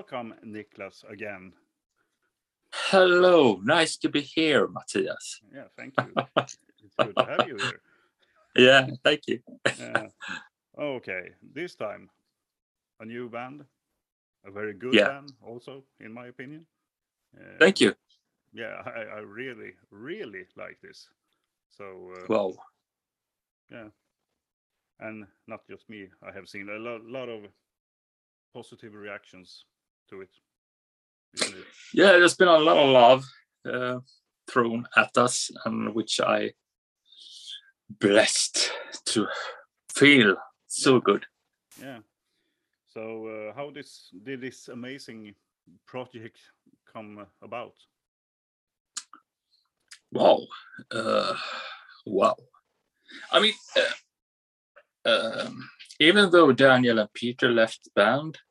welcome, Niclas, again. Hello, nice to be here, Matthias. Yeah, thank you. it's good to have you here. Yeah, thank you. Uh, okay, this time a new band, a very good Yeah. band, also in my opinion. Uh, Thank you. Yeah, I, I really, really like this. So, uh, Well, and not just me, I have seen a lot, lot of positive reactions to it. it? yeah, there's been a lot of love uh, thrown at us, and which I blessed to feel so good. Yeah. So, uh, how this did this amazing project come about? Wow, uh, wow. I mean, uh, um, even though Daniel and Peter left the band, Yeah.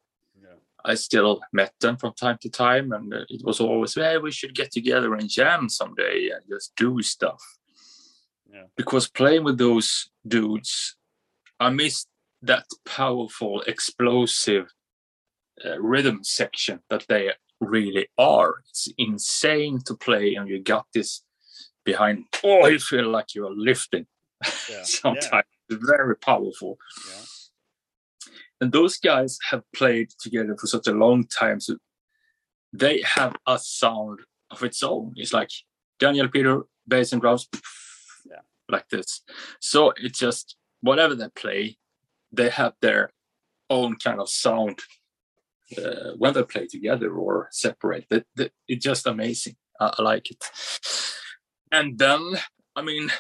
I still met them from time to time, and it was always, "Hey, we should get together and jam someday and just do stuff." Yeah. Because playing with those dudes, I missed that powerful, explosive uh, rhythm section that they really are. It's insane to play, and you got this behind. Oh, you feel like you're lifting. Yeah. Sometimes it's very powerful Yeah. And those guys have played together for such a long time so they have a sound of its own. It's like daniel peter bass and drums Yeah. like this. So it's just whatever they play they have their own kind of sound uh, when they play together or separate. That, that it's just amazing. I, I like it. And then i mean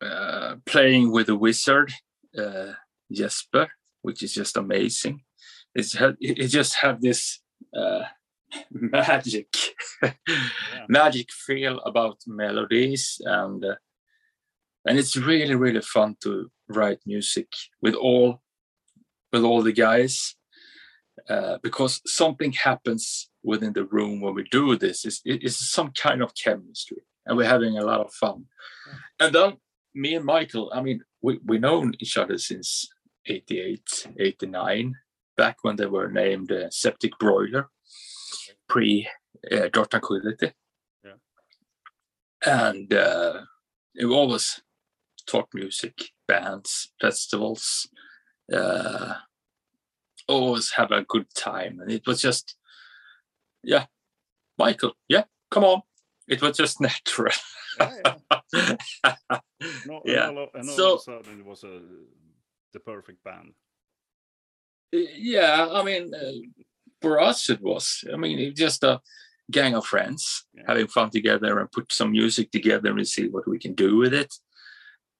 uh, playing with the wizard uh, Jesper, which is just amazing. It's it just have this uh, magic, magic feel about melodies, and uh, and it's really really fun to write music with all with all the guys uh, because something happens within the room when we do this. It's, it's some kind of chemistry, and we're having a lot of fun. And then me and Mikael, I mean, we we known each other since 88, 89, back when they were named uh, Septic Broiler, pre uh, Dark Tranquillity. Yeah. And uh, it always talk music, bands, festivals, uh, always have a good time. And it was just, yeah, Mikael, yeah, come on. It was just natural. Yeah, yeah. No, Yeah. And all, and all So- of a sudden, it was a the perfect band. yeah i mean uh, for us it was i mean it just a gang of friends Yeah. having fun together and put some music together and see what we can do with it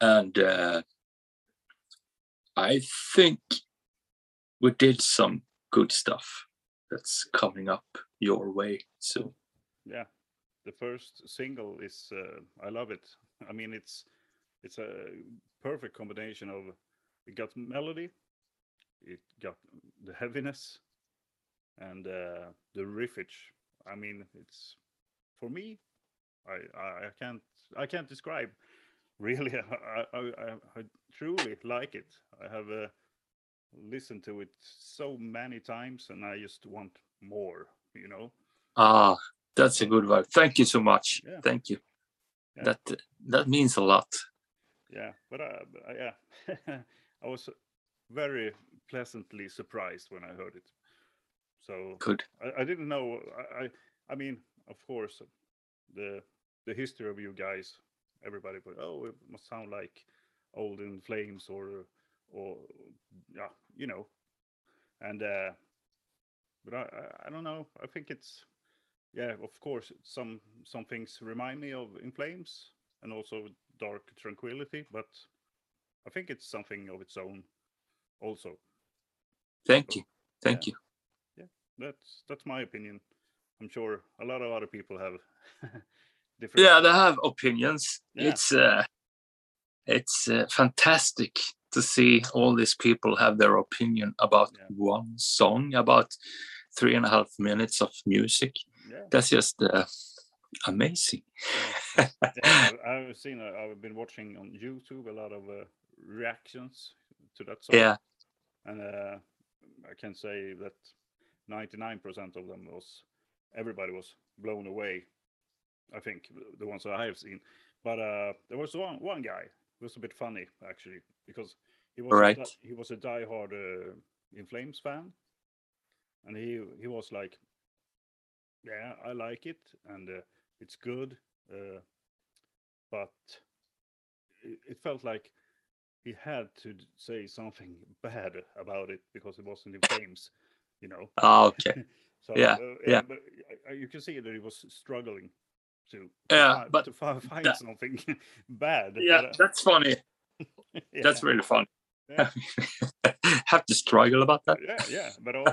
and uh, i think we did some good stuff that's coming up your way so Yeah, the first single is uh, I love it. I mean, it's it's a perfect combination of it got melody, it got the heaviness, and uh, the riffage. I mean, it's for me. I, I can't I can't describe. Really, I I, I, I truly like it. I have uh, listened to it so many times, and I just want more. You know. ah that's a good vibe thank you so much Yeah. thank you Yeah. that that means a lot yeah but uh, but, uh, yeah i was very pleasantly surprised when i heard it. So good. I, I didn't know I, I i mean of course the the history of you guys everybody but oh it must sound like old in flames or or yeah you know. And uh but I, I i don't know. I think it's yeah of course some some things remind me of in flames and also dark tranquillity but i think it's something of its own also. Thank you. Thank Yeah. you. Yeah, that's that's my opinion. I'm sure a lot of other people have different yeah they have opinions. Yeah. it's uh it's uh, fantastic to see all these people have their opinion about Yeah. one song about three and a half minutes of music. Yeah, that's just uh, amazing. Yeah. I've seen uh, i've been watching on youtube a lot of uh, reactions to that song yeah and uh, i can say that 99% of them was everybody was blown away. I think the ones that I have seen, but uh, there was one one guy who was a bit funny actually because he was Right. a, he was a diehard uh, In Flames fan, and he he was like, yeah, I like it and uh, it's good, uh, but it, it felt like he had to say something bad about it because it wasn't in Flames, you know. Oh, okay. So Yeah, uh, yeah. but I- you can see that he was struggling to Yeah, fi- but to find that- something bad. Yeah, but, uh, that's funny. That's really funny. Yeah. Have to struggle about that. yeah, yeah. But all,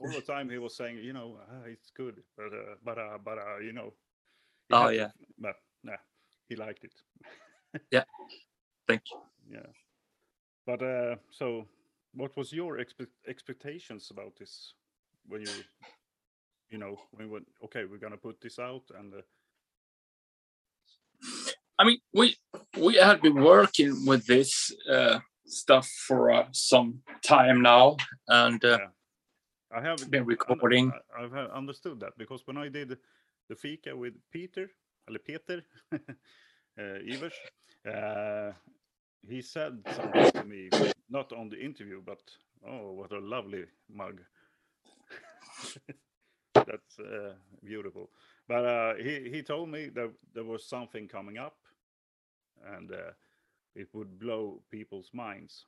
all the time he was saying, you know, ah, it's good, but uh, but uh, but uh, you know. Oh, had to- yeah. But nah, he liked it. Yeah. Thank you. Yeah. But uh, so, what was your expe- expectations about this when you, you know, when we okay, we're gonna put this out and. Uh, I mean, we we had been working with this uh, stuff for uh, some time now, and uh, Yeah. I have been recording. I, I've understood that because when I did the fika with Peter, eller Peter, uh, Iwers, uh, he said something to me, not on the interview, but oh, what a lovely mug. That's uh, beautiful. But uh, he he told me that there was something coming up, and uh, it would blow people's minds.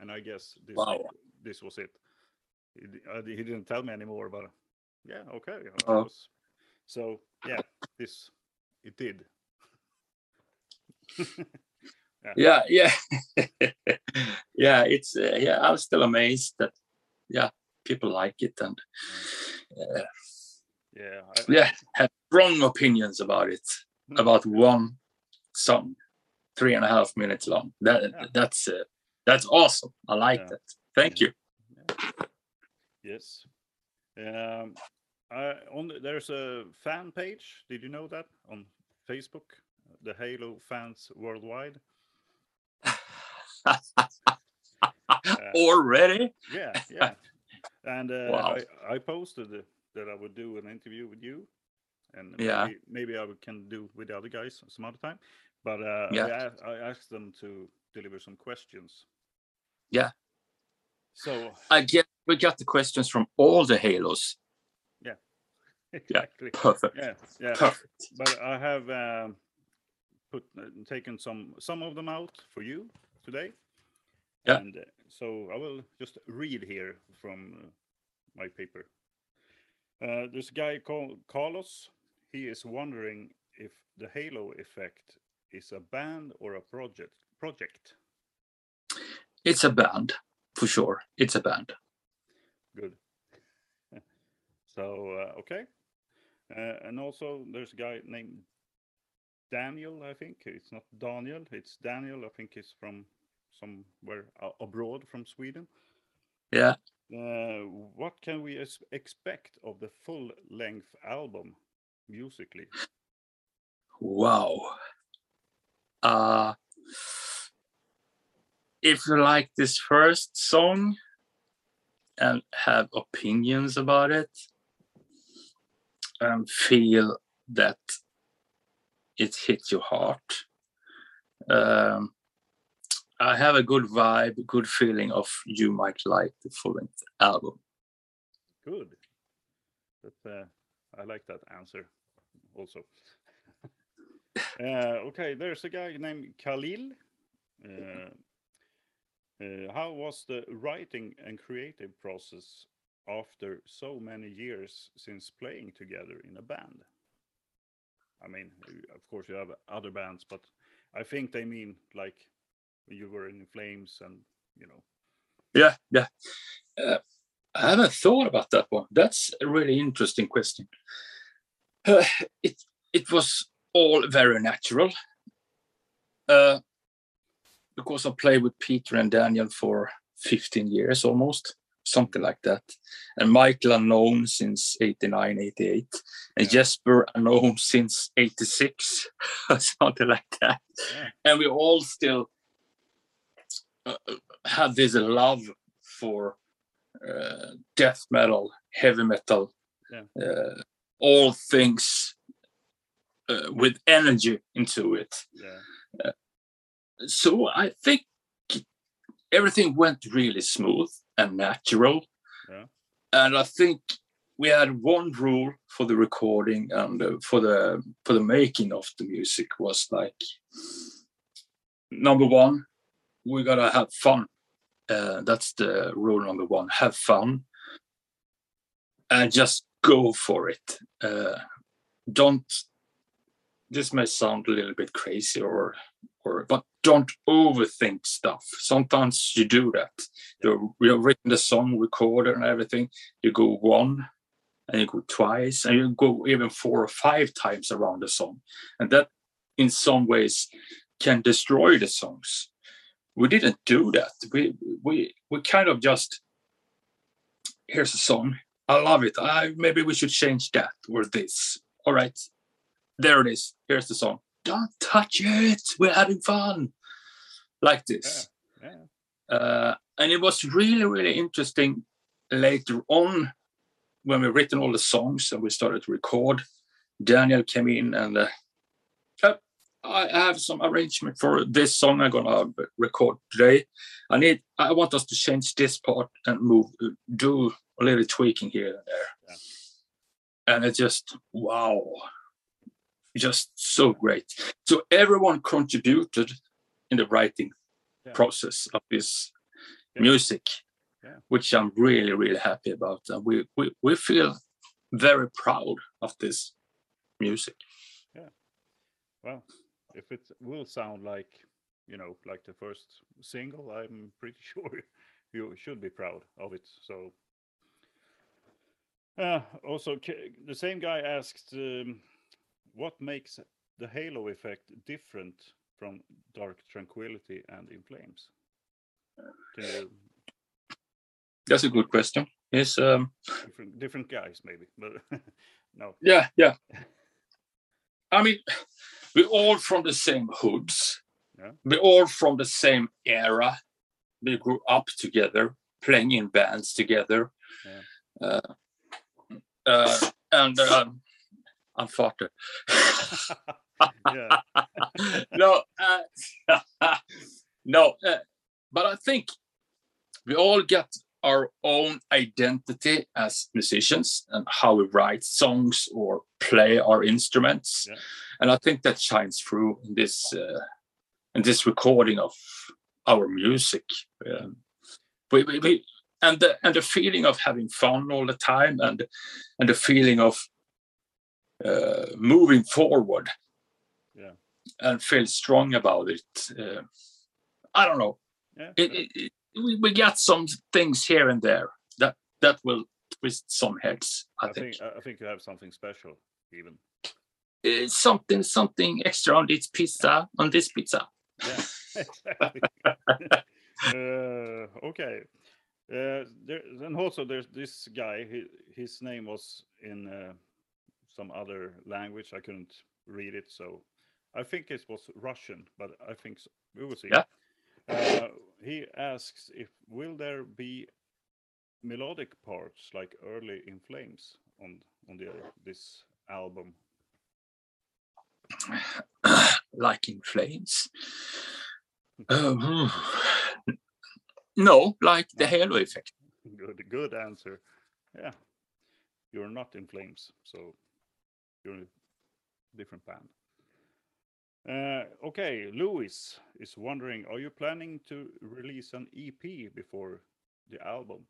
And I guess this Wow. this was it. He, uh, he didn't tell me anymore, but yeah, okay. Oh. so yeah, this it did. yeah, yeah, yeah. It's uh, yeah. I'm still amazed that yeah, people like it, and uh, Yeah, I, yeah, have strong opinions about it. Hmm. About one song, three and a half minutes long. That Yeah. that's uh, that's awesome. I like Yeah. that. Thank you. Yes. Um, I, on the, there's a fan page. Did you know that on Facebook? The Halo fans worldwide. Already? Yeah, yeah. and uh, Wow. I, I posted that I would do an interview with you, and Yeah. maybe, maybe I can do with the other guys some other time. But uh, Yeah. I, I asked them to deliver some questions. Yeah. So I get we got the questions from all the Halos. Yeah. Exactly. Perfect. Yeah, yeah. Perfect. but I have um, put uh, taken some some of them out for you today. Yeah. And uh, so I will just read here from uh, my paper. Uh, there's a guy called Carlos. He is wondering if the Halo effect is a band or a project. Project. It's a band for sure. It's a band. Good. so uh, okay, uh, and also there's a guy named Daniel. I think it's not Daniel. It's Daniel. I think he's from somewhere abroad from Sweden. Yeah. Uh, what can we expect of the full-length album musically? Wow. Uh if you like this first song and have opinions about it and feel that it hit your heart um, i have a good vibe good feeling of you might like the full length album Good. That uh, I like that answer also. uh, okay, there's a guy named Khalil. Uh, uh, how was the writing and creative process after so many years since playing together in a band? I mean, of course, you have other bands, but I think they mean like you were in Flames and you know. yeah yeah. Uh, i haven't thought about that one. That's a really interesting question. Uh, it it was all very natural. Uh, because i played with peter and daniel for 15 years almost something like that. And mikael are known since 89 88 and Yeah. jesper known since 86 something like that. Yeah. and we all still uh, have this love for uh, death metal, heavy metal, Yeah. uh, all things uh, with energy into it. Yeah. So I think everything went really smooth and natural. Yeah. And I think we had one rule for the recording and uh, for the for the making of the music was like number one, we gotta have fun. Uh, that's the rule number one: have fun and just go for it. Uh, don't. This may sound a little bit crazy, or or but don't overthink stuff. Sometimes you do that. You're, you're written the song, recorded, and everything. You go one, and you go twice, and you go even four or five times around the song, and that, in some ways, can destroy the songs. We didn't do that. We we we kind of just here's a song. I love it. I maybe we should change that or this. All right, there it is. Here's the song. Don't touch it. We're having fun, like this. Yeah. Uh, and it was really really interesting later on when we written all the songs and we started to record. Daniel came in and uh, I have some arrangement for this song I'm gonna record today. I need I want us to change this part and move do a little tweaking here and there. Yeah. And it just wow. Just so great. So everyone contributed in the writing Yeah. process of this Yeah. music, which I'm really, really happy about. And we, we, we feel very proud of this music. Yeah. Well, if it will sound like, you know, like the first single, I'm pretty sure you should be proud of it. So, uh, also, the same guy asked, um, what makes the halo effect different from Dark Tranquillity and In Flames? You, That's a good question. Yes, um, different, different guys, maybe, but no. yeah, yeah. I mean, we're all from the same hoods. Yeah. We're all from the same era. We grew up together, playing in bands together. Uh, uh, and um, I'm yeah, no, uh, no, uh, but I think we all get our own identity as musicians and how we write songs or play our instruments, Yeah. and I think that shines through in this uh, in this recording of our music. Um, we, we, we, and the and the feeling of having fun all the time, and and the feeling of uh, moving forward yeah, and feel strong about it. Uh, I don't know. yeah. It, it, we, we got some things here and there that that will twist some heads. I, I think, think I think you have something special, even. It's something something extra on this pizza on this pizza. Yeah, exactly. uh, okay. Uh, there, and also there's this guy. He, his name was in uh, some other language. I couldn't read it, so I think it was Russian. But I think so. we will see. Yeah. Uh, he asks if will there be melodic parts like early in Flames on on the this album. like in flames. Um, no, like the halo effect. Good, good answer. Yeah, you're not in Flames, so you're in a different band. Uh, okay, Louis is wondering: Are you planning to release an EP before the album?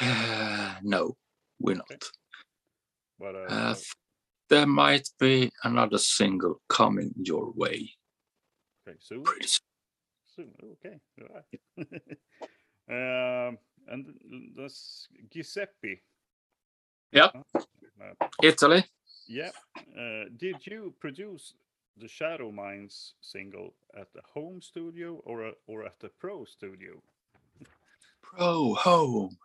no, we're not. Okay. But uh, Uh, there might be another single coming your way okay, soon. pretty soon. Soon. Okay. all right. um, and that's Giuseppe. Yep. Uh, Italy. Yeah. Uh, did you produce the Shadow Minds single at the home studio or a, or at the pro studio? Pro home.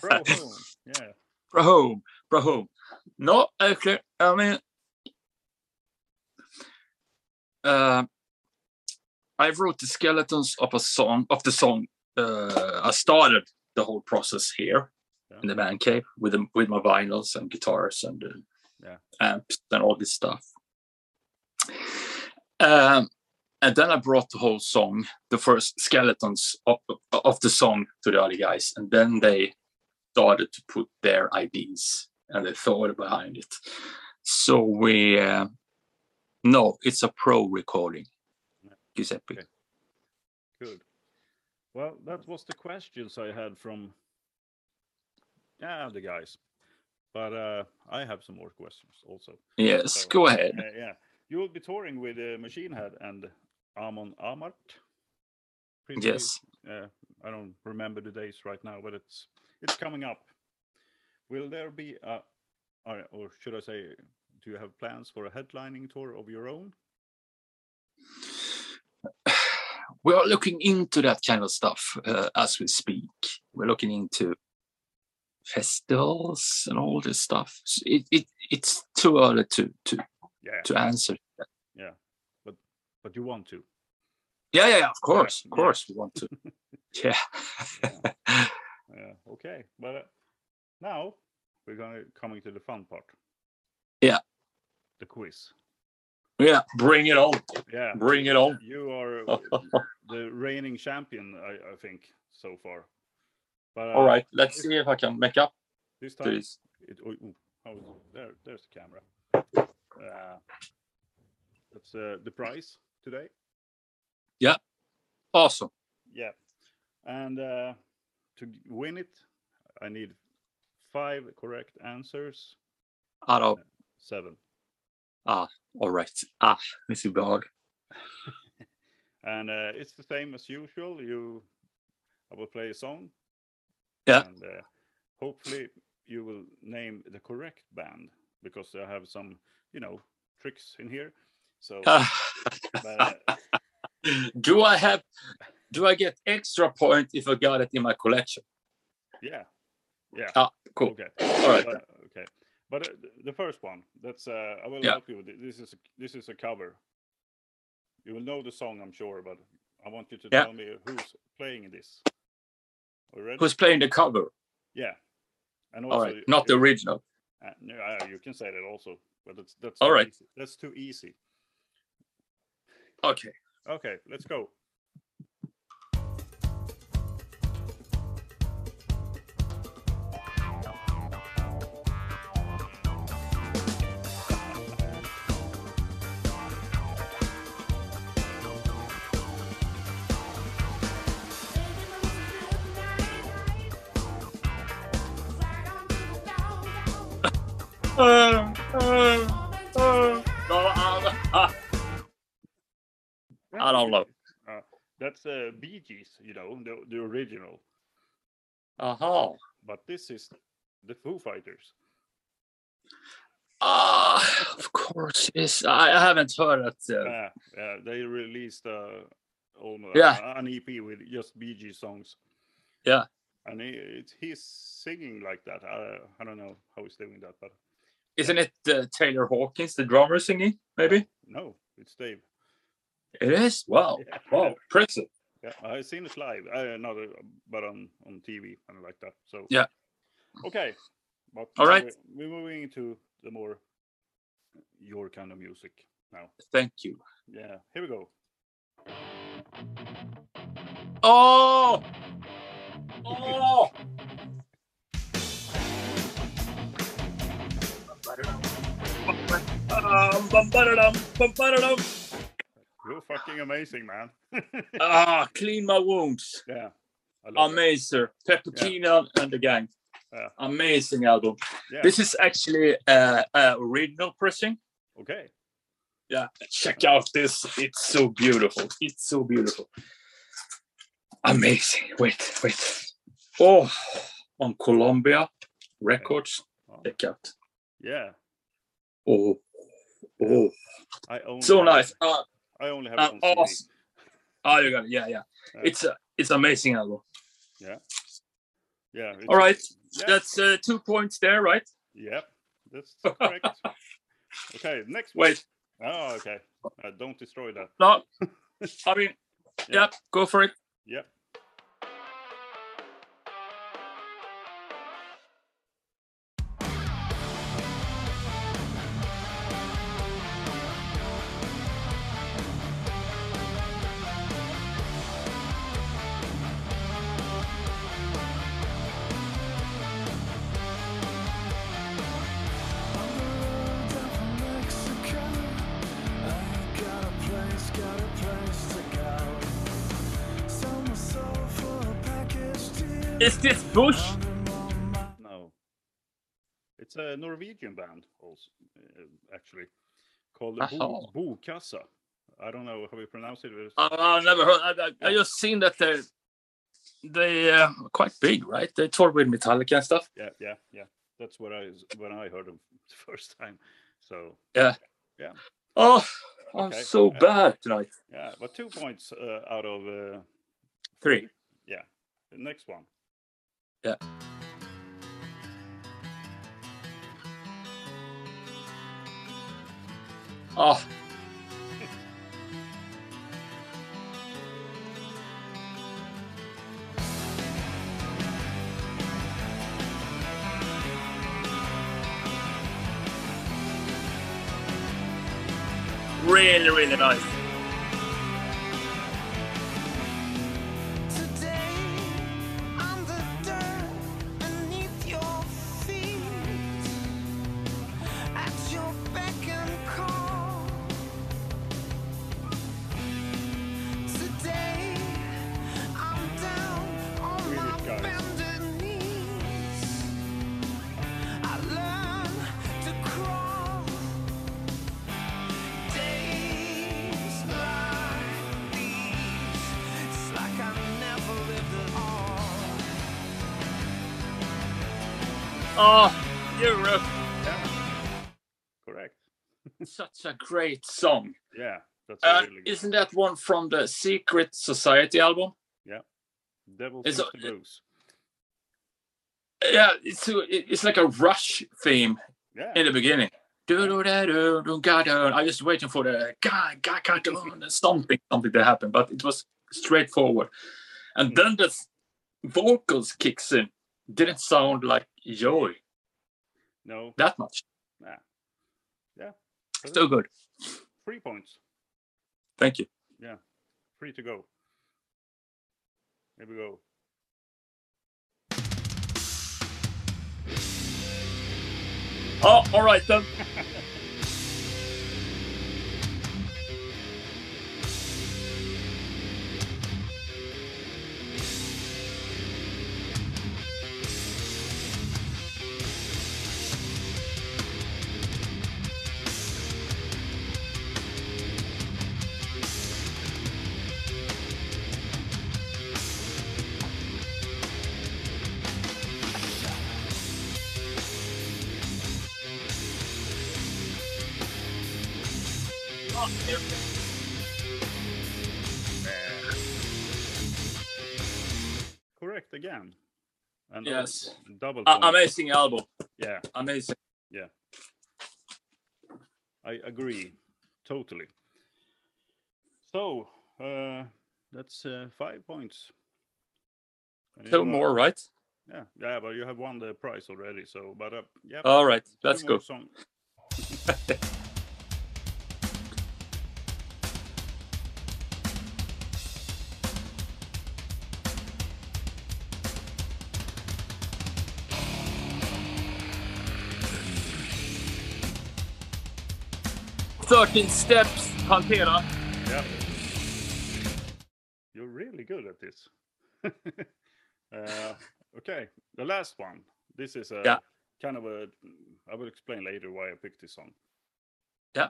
Pro home. Yeah. Pro home. Pro home. No, actually, I mean, uh, I wrote the skeletons of a song of the song uh, I started the whole process here Yeah. in the man cave with the, with my vinyls and guitars and uh, Yeah. amps and all this stuff. Um, and then I brought the whole song, the first skeletons of, of the song to the other guys, and then they started to put their ideas and the thought behind it. So we, uh, no, it's a pro recording. Giuseppe. Okay. Good. Well, that was the questions I had from yeah the guys, but uh, I have some more questions also. Yes, So, go ahead. Uh, yeah, you will be touring with uh, Machine Head and Amon Amarth. Yes. Uh, I don't remember the days right now, but it's it's coming up. Will there be a, or, or should I say, do you have plans for a headlining tour of your own? we are looking into that kind of stuff uh, as we speak. We're looking into festivals and all this stuff. It, it it's too early to to Yeah, to answer. Yeah, but but you want to. Yeah, yeah, yeah, of course, yeah. of course, we want to. yeah. Yeah, okay, but uh, now we're going to coming to the fun part. Yeah. The quiz. yeah, bring it on, Yeah. bring it on. You are the reigning champion, I, I think, so far. But uh, All right, let's see if I can make up this time, this. it, oh, ooh, how is it? There, there's the camera. Uh, that's uh, the prize today. Yeah, awesome. Yeah, and uh, to win it, I need five correct answers. Out of Seven. Ah, all right. Ah, this is bad. and uh, it's the same as usual. You, I will play a song. Yeah. And uh, hopefully you will name the correct band because I have some, you know, tricks in here. So, but, uh, do I have? Do I get extra point if I got it in my collection? yeah, yeah. Ah, cool. Okay. All right. But, okay. But uh, the first one, that's uh, I will Yeah. help you with it. This is a, this is a cover. You will know the song, I'm sure, but I want you to Yeah. tell me who's playing in this. Are you ready? Who's playing the cover? Yeah. And also, right, not the original. uh, no, uh, you can say that also, but that's that's All right. easy. That's too easy. Okay. Okay, let's go. I don't know. Uh, that's uh, Bee Gees, you know, the, the original. Aha. But this is the Foo Fighters. Ah, of course. Yes, I, I haven't heard that. Uh, Yeah, yeah, they released uh, almost Yeah. an EP with just Bee Gees songs. Yeah. And he, it's, he's singing like that. I, I don't know how he's doing that, but isn't it uh, Taylor Hawkins, the drummer, singing? Maybe no, it's Dave. It is. Wow. Yeah. Wow. Impressive. Yeah, I've seen it live. Uh, not, uh, but on on TV and like that. So Yeah. Okay, but All right. we're, we're moving into the more your kind of music now. Thank you. Yeah, here we go. Oh. Oh. You're fucking amazing, man. Ah, clean my wounds. yeah, I love it. Amazing. Pepper Keenan and the gang. Yeah. Amazing album. Yeah. This is actually uh, uh, original pressing. okay. Yeah, check out this. It's so beautiful. It's so beautiful. Amazing. Wait, wait. Oh, on Columbia Records. Oh, Check out. yeah, Oh, oh, I only so nice. Uh, I only have uh, it on awesome. Oh, you got it. Yeah, yeah. Yeah. It's a, it's amazing album. Yeah. Yeah. All right. Yeah. That's uh, two points there, right? Yep. That's correct. okay. Next. one. Wait, Oh, okay. Uh, don't destroy that. no. I mean, Yeah. yeah, go for it. Yep. Is this Bush? No. It's a Norwegian band, also, uh, actually, called. Bo- Bokassa. I don't know how you pronounce it. Uh, I've never heard. I, I, I just seen that they they uh, quite big, right? They toured with Metallica and stuff. Yeah, yeah, yeah. That's what I when I heard them the first time. So yeah, yeah. Oh, I'm Okay. so Yeah. bad tonight. yeah, but two points uh, out of uh, Three. Yeah. The next one. Yeah. Oh. Really, really nice. Oh, Europe. Yeah. Correct. Such a great song. Yeah, that's Uh, really good. isn't that one from the Secret Society album? Devil it's Sings the Blues. Yeah, it's it's like a Rush theme Yeah. in the beginning. Do-do-da-do-do-ga-do. I was waiting for the ga ga ga do the something to happen, but it was straightforward. And then the vocals kicks in. Didn't sound like joy No. that much. Yeah. Yeah. Still good. Three points. Thank you. Yeah. Free to go. Here we go. Oh, all right then. Yes. Double point. amazing album. Yeah, Amazing. Yeah. I agree. Totally. So, uh, that's uh, five points. Two uh, more, right? Yeah, yeah, but you have won the prize already. So, but uh, yeah. All right, let's go. song- Thirteen steps, Pantera. Yeah. You're really good at this. uh, okay, the last one. This is a Yeah. kind of a. I will explain later why I picked this song. Yeah.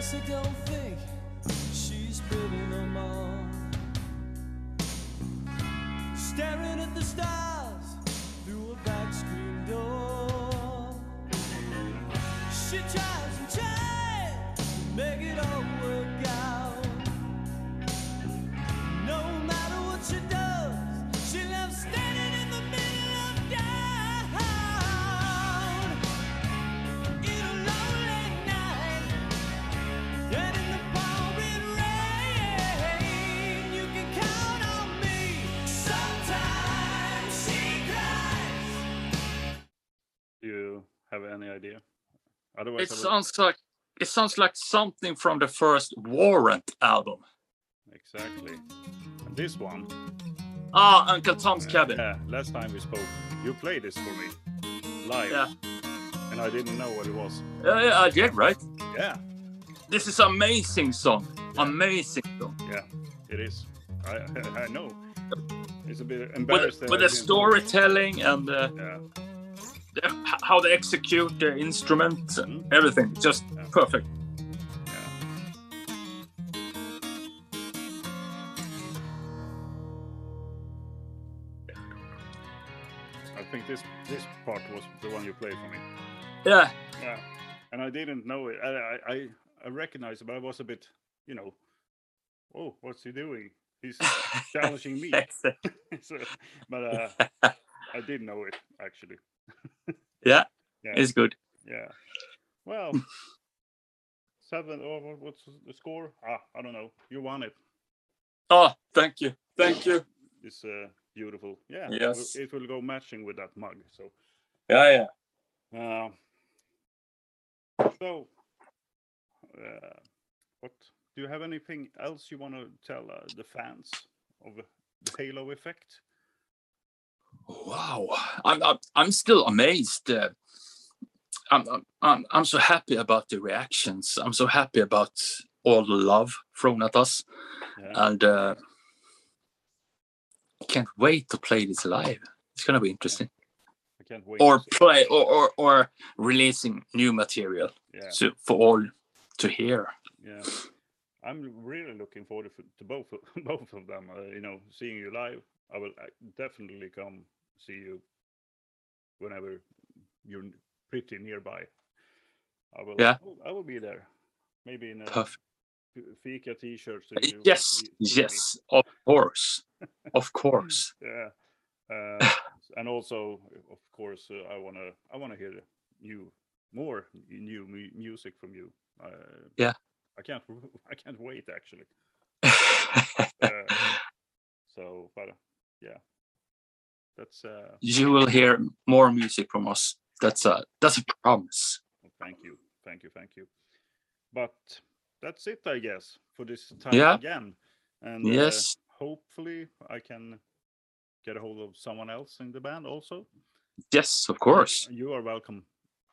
Yes, I don't think she's spilling them all. Staring at the stars through a back screen door. She tries any idea? Otherwise, It sounds like it sounds like something from the first Warrant album. exactly. And this one, Ah, Uncle Tom's uh, Cabin. Yeah, last time we spoke, you played this for me live, Yeah. and I didn't know what it was. Yeah, yeah, I did, right? Yeah, This is an amazing song. Amazing song. yeah, it is. I I, know. It's a bit With, with the storytelling and uh, Yeah, how they execute the instruments and everything. Just Yeah. perfect. I think this this part was the one you played for me. Yeah. Yeah, and I didn't know it. I I I, I recognized it, but I was a bit, you know, oh, what's he doing? He's challenging me. so, but uh, I didn't know it actually. Yeah, Yeah. it's good. Yeah. Well, seven. Or what- what's the score? Ah, I don't know. You won it. Oh, thank you. Thank you. It's uh, beautiful. Yeah. it Yes. It will go matching with that mug. So. Yeah, yeah. Uh, so, uh, what do you have anything else you want to tell uh, the fans of the Halo effect? Wow, I'm I'm, I'm still amazed. Uh, I'm, I'm I'm so happy about the reactions. I'm so happy about all the love thrown at us, Yeah. and uh, can't wait to play this live. It's gonna be interesting. I can't wait. Or play or or, or releasing new material Yeah. so for all to hear. Yeah. I'm really looking forward to, to both of, both of them. Uh, you know, seeing you live. I will uh, definitely come see you whenever you're pretty nearby. I will. Yeah. I will, I will be there. Maybe in a Perfect. Fika t-shirt. so Yes, see- see me. yes, of course, of course. Yeah. Uh, and also, of course, uh, I wanna I wanna hear new more new mu- music from you. Uh, Yeah. I can't I can't wait actually. Uh, so, but yeah, that's uh. you will hear more music from us. That's a that's a promise. well, Thank you, thank you, thank you. But that's it, I guess, for this time Yeah. again. And uh, Yes. hopefully, I can get a hold of someone else in the band also. Yes, of course. You are welcome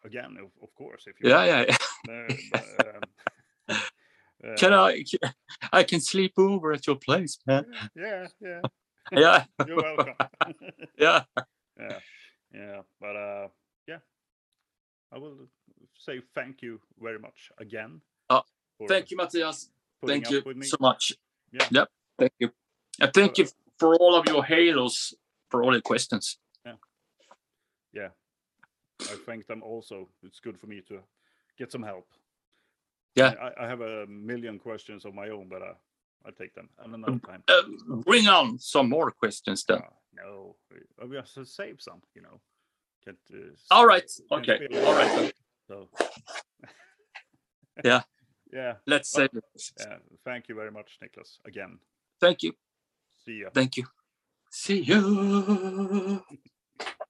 again, of, of course. If you Yeah, want. yeah. Uh, but, um, Can uh, I? I can sleep over at your place, man. Yeah, yeah. Yeah, You're welcome. yeah. yeah, yeah. But uh, yeah, I will say thank you very much again. Oh, Thank you, Matthias. Thank you up with me. so much. Yeah. Yep. Thank you. And thank you for all of your halos, for all the questions. yeah, Yeah. I thank them also. It's good for me to get some help. Yeah. I, I have a million questions of my own, but uh, I'll take them at another time. Uh, bring on some more questions then. Ah, no, we- we have to save some, you know. Can't, uh, All right. Okay. All right. then. So. Yeah. Yeah. Let's say this. Yeah. Thank you very much, Nicholas. Again. Thank you. See ya. Thank you. See you.